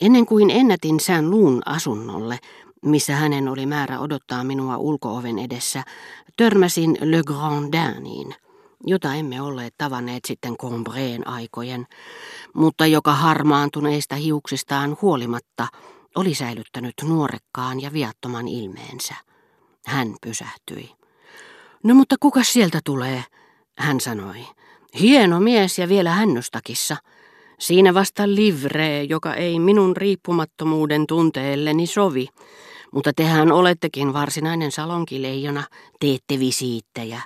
Ennen kuin ennätin sään luun asunnolle, missä hänen oli määrä odottaa minua ulkooven edessä, törmäsin Le Grandiniin, jota emme olleet tavanneet sitten Combreen aikojen, mutta joka harmaantuneista hiuksistaan huolimatta oli säilyttänyt nuorekkaan ja viattoman ilmeensä. Hän pysähtyi. No mutta kuka sieltä tulee? Hän sanoi. Hieno mies ja vielä hännystakissa. Siinä vasta livree, joka ei minun riippumattomuuden tunteelleni sovi. Mutta tehän olettekin varsinainen salonkileijona, teette visiittejä.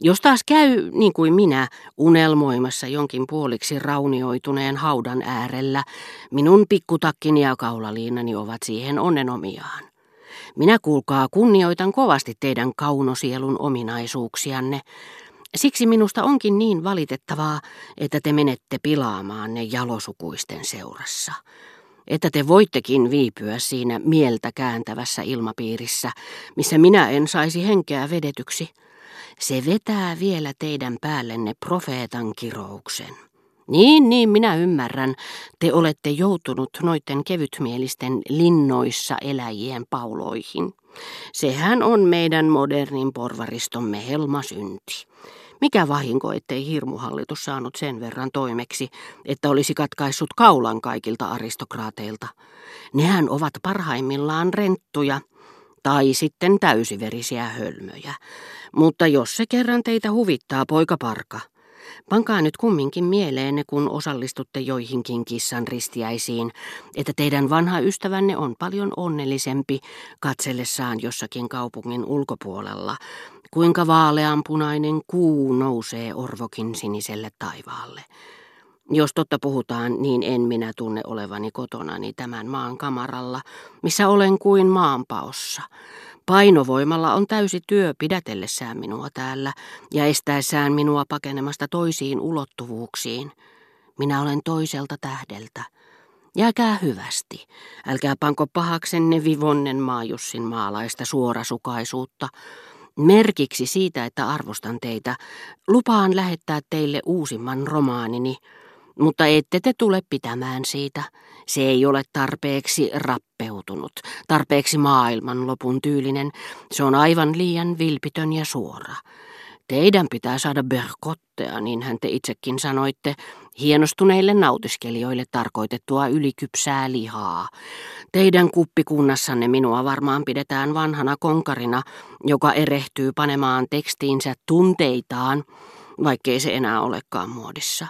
Jos taas käy, niin kuin minä, unelmoimassa jonkin puoliksi raunioituneen haudan äärellä, minun pikkutakkini ja kaulaliinani ovat siihen onnenomiaan. Minä kuulkaa kunnioitan kovasti teidän kaunosielun ominaisuuksianne. Siksi minusta onkin niin valitettavaa, että te menette pilaamaan ne jalosukuisten seurassa. Että te voittekin viipyä siinä mieltä kääntävässä ilmapiirissä, missä minä en saisi henkeä vedetyksi. Se vetää vielä teidän päällenne profeetan kirouksen. Niin, niin, minä ymmärrän. Te olette joutunut noitten kevytmielisten linnoissa eläjien pauloihin. Sehän on meidän modernin porvaristomme helmasynti. Mikä vahinko, ettei hirmuhallitus saanut sen verran toimeksi, että olisi katkaissut kaulan kaikilta aristokraateilta. Nehän ovat parhaimmillaan renttuja tai sitten täysiverisiä hölmöjä. Mutta jos se kerran teitä huvittaa, poika parka, Pankaa nyt kumminkin mieleenne, kun osallistutte joihinkin kissan ristiäisiin, että teidän vanha ystävänne on paljon onnellisempi katsellessaan jossakin kaupungin ulkopuolella, kuinka vaaleanpunainen kuu nousee orvokin siniselle taivaalle. Jos totta puhutaan, niin en minä tunne olevani kotonani tämän maan kamaralla, missä olen kuin maanpaossa. Painovoimalla on täysi työ pidätellessään minua täällä ja estäessään minua pakenemasta toisiin ulottuvuuksiin. Minä olen toiselta tähdeltä. Jääkää hyvästi. Älkää panko pahaksenne vivonnen maajussin maalaista suorasukaisuutta. Merkiksi siitä, että arvostan teitä, lupaan lähettää teille uusimman romaanini – mutta ette te tule pitämään siitä. Se ei ole tarpeeksi rappeutunut, tarpeeksi maailmanlopun tyylinen. Se on aivan liian vilpitön ja suora. Teidän pitää saada berkottea, niin hän te itsekin sanoitte, hienostuneille nautiskelijoille tarkoitettua ylikypsää lihaa. Teidän kuppikunnassanne minua varmaan pidetään vanhana konkarina, joka erehtyy panemaan tekstiinsä tunteitaan, vaikkei se enää olekaan muodissa.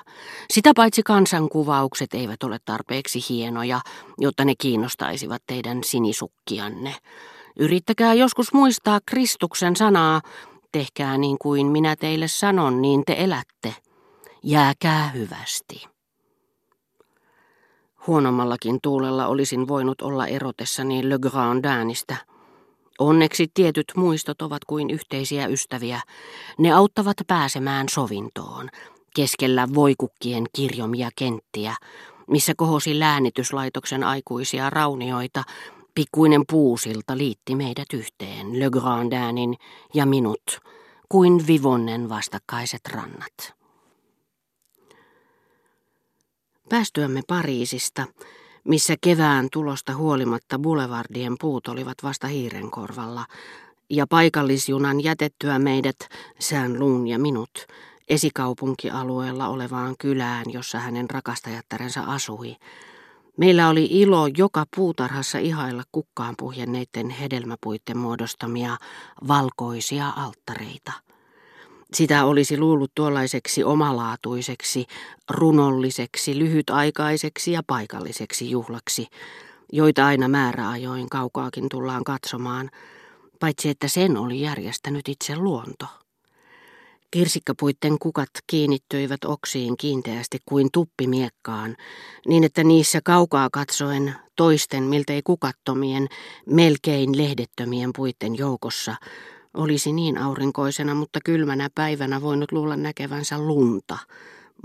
Sitä paitsi kansankuvaukset eivät ole tarpeeksi hienoja, jotta ne kiinnostaisivat teidän sinisukkianne. Yrittäkää joskus muistaa Kristuksen sanaa, tehkää niin kuin minä teille sanon, niin te elätte. Jääkää hyvästi. Huonommallakin tuulella olisin voinut olla erotessani Le Grandinista – Onneksi tietyt muistot ovat kuin yhteisiä ystäviä. Ne auttavat pääsemään sovintoon, keskellä voikukkien kirjomia kenttiä, missä kohosi läänityslaitoksen aikuisia raunioita, pikkuinen puusilta liitti meidät yhteen, Le Grandinin ja minut, kuin Vivonnen vastakkaiset rannat. Päästyämme Pariisista, missä kevään tulosta huolimatta boulevardien puut olivat vasta hiirenkorvalla, ja paikallisjunan jätettyä meidät, sään luun ja minut, esikaupunkialueella olevaan kylään, jossa hänen rakastajattarensa asui. Meillä oli ilo joka puutarhassa ihailla kukkaan puhjenneiden hedelmäpuitten muodostamia valkoisia alttareita. Sitä olisi luullut tuollaiseksi omalaatuiseksi, runolliseksi, lyhytaikaiseksi ja paikalliseksi juhlaksi, joita aina määräajoin kaukaakin tullaan katsomaan, paitsi että sen oli järjestänyt itse luonto. Kirsikkapuitten kukat kiinnittyivät oksiin kiinteästi kuin tuppimiekkaan, niin että niissä kaukaa katsoen toisten miltei kukattomien, melkein lehdettömien puitten joukossa olisi niin aurinkoisena, mutta kylmänä päivänä voinut luulla näkevänsä lunta,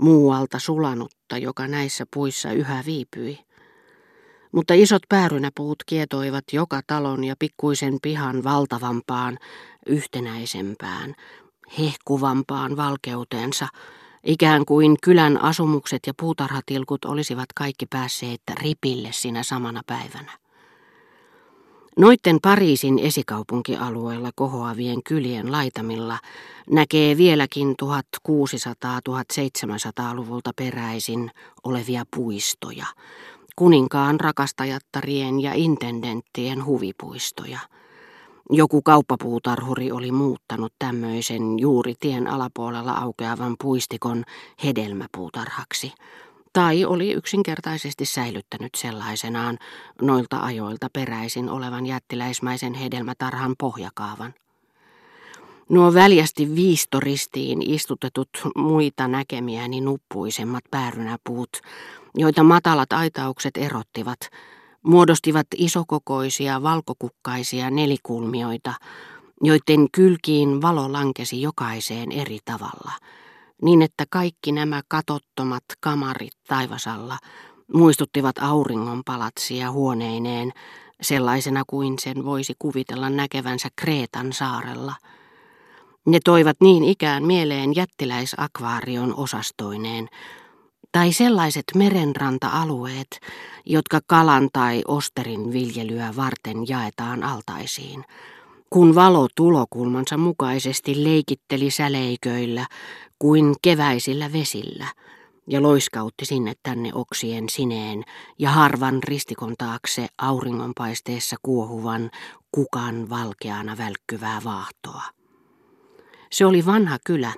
muualta sulanutta, joka näissä puissa yhä viipyi. Mutta isot päärynäpuut kietoivat joka talon ja pikkuisen pihan valtavampaan, yhtenäisempään, hehkuvampaan valkeuteensa, Ikään kuin kylän asumukset ja puutarhatilkut olisivat kaikki päässeet ripille sinä samana päivänä. Noitten Pariisin esikaupunkialueella kohoavien kylien laitamilla näkee vieläkin 1600-1700-luvulta peräisin olevia puistoja, kuninkaan rakastajattarien ja intendenttien huvipuistoja. Joku kauppapuutarhuri oli muuttanut tämmöisen juuri tien alapuolella aukeavan puistikon hedelmäpuutarhaksi – tai oli yksinkertaisesti säilyttänyt sellaisenaan noilta ajoilta peräisin olevan jättiläismäisen hedelmätarhan pohjakaavan. Nuo väljästi viistoristiin istutetut muita näkemiäni nuppuisemmat päärynäpuut, joita matalat aitaukset erottivat, muodostivat isokokoisia valkokukkaisia nelikulmioita, joiden kylkiin valo lankesi jokaiseen eri tavalla – niin että kaikki nämä katottomat kamarit taivasalla muistuttivat auringonpalatsia huoneineen sellaisena kuin sen voisi kuvitella näkevänsä Kreetan saarella. Ne toivat niin ikään mieleen jättiläisakvaarion osastoineen, tai sellaiset merenranta-alueet, jotka kalan tai osterin viljelyä varten jaetaan altaisiin, kun valo tulokulmansa mukaisesti leikitteli säleiköillä kuin keväisillä vesillä ja loiskautti sinne tänne oksien sineen ja harvan ristikon taakse auringonpaisteessa kuohuvan kukan valkeana välkkyvää vaahtoa. Se oli vanha kylä,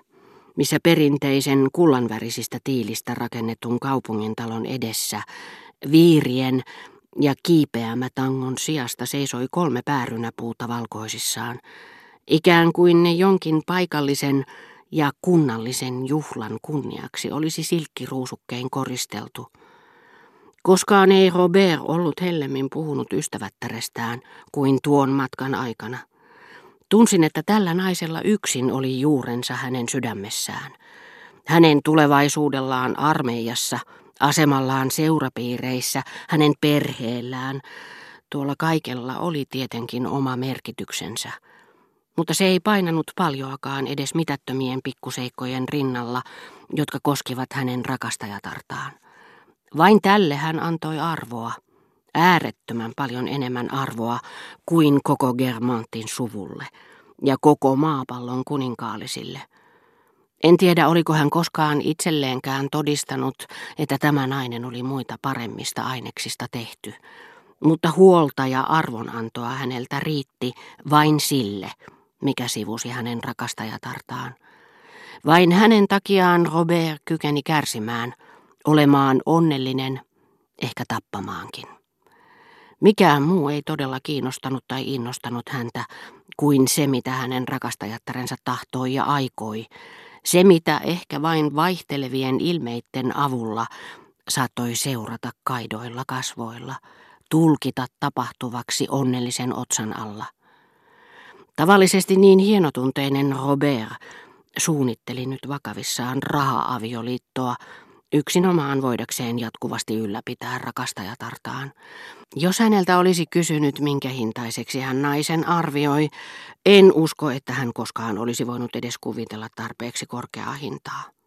missä perinteisen kullanvärisistä tiilistä rakennetun kaupungintalon edessä viirien ja kiipeämätangon sijasta seisoi kolme päärynäpuuta valkoisissaan, ikään kuin ne jonkin paikallisen ja kunnallisen juhlan kunniaksi olisi silkkiruusukkein koristeltu. Koskaan ei Robert ollut hellemmin puhunut ystävättärestään kuin tuon matkan aikana. Tunsin, että tällä naisella yksin oli juurensa hänen sydämessään. Hänen tulevaisuudellaan armeijassa, asemallaan seurapiireissä, hänen perheellään, tuolla kaikella oli tietenkin oma merkityksensä – mutta se ei painanut paljoakaan edes mitättömien pikkuseikkojen rinnalla, jotka koskivat hänen rakastajatartaan. Vain tälle hän antoi arvoa, äärettömän paljon enemmän arvoa kuin koko Germantin suvulle ja koko maapallon kuninkaallisille. En tiedä, oliko hän koskaan itselleenkään todistanut, että tämä nainen oli muita paremmista aineksista tehty, mutta huolta ja arvonantoa häneltä riitti vain sille – mikä sivusi hänen rakastajatartaan. Vain hänen takiaan Robert kykeni kärsimään, olemaan onnellinen, ehkä tappamaankin. Mikään muu ei todella kiinnostanut tai innostanut häntä kuin se, mitä hänen rakastajattarensa tahtoi ja aikoi, se, mitä ehkä vain vaihtelevien ilmeitten avulla saattoi seurata kaidoilla kasvoilla, tulkita tapahtuvaksi onnellisen otsan alla. Tavallisesti niin hienotunteinen Robert suunnitteli nyt vakavissaan raha-avioliittoa yksinomaan voidakseen jatkuvasti ylläpitää rakastajatartaan. Jos häneltä olisi kysynyt, minkä hintaiseksi hän naisen arvioi, en usko, että hän koskaan olisi voinut edes kuvitella tarpeeksi korkeaa hintaa.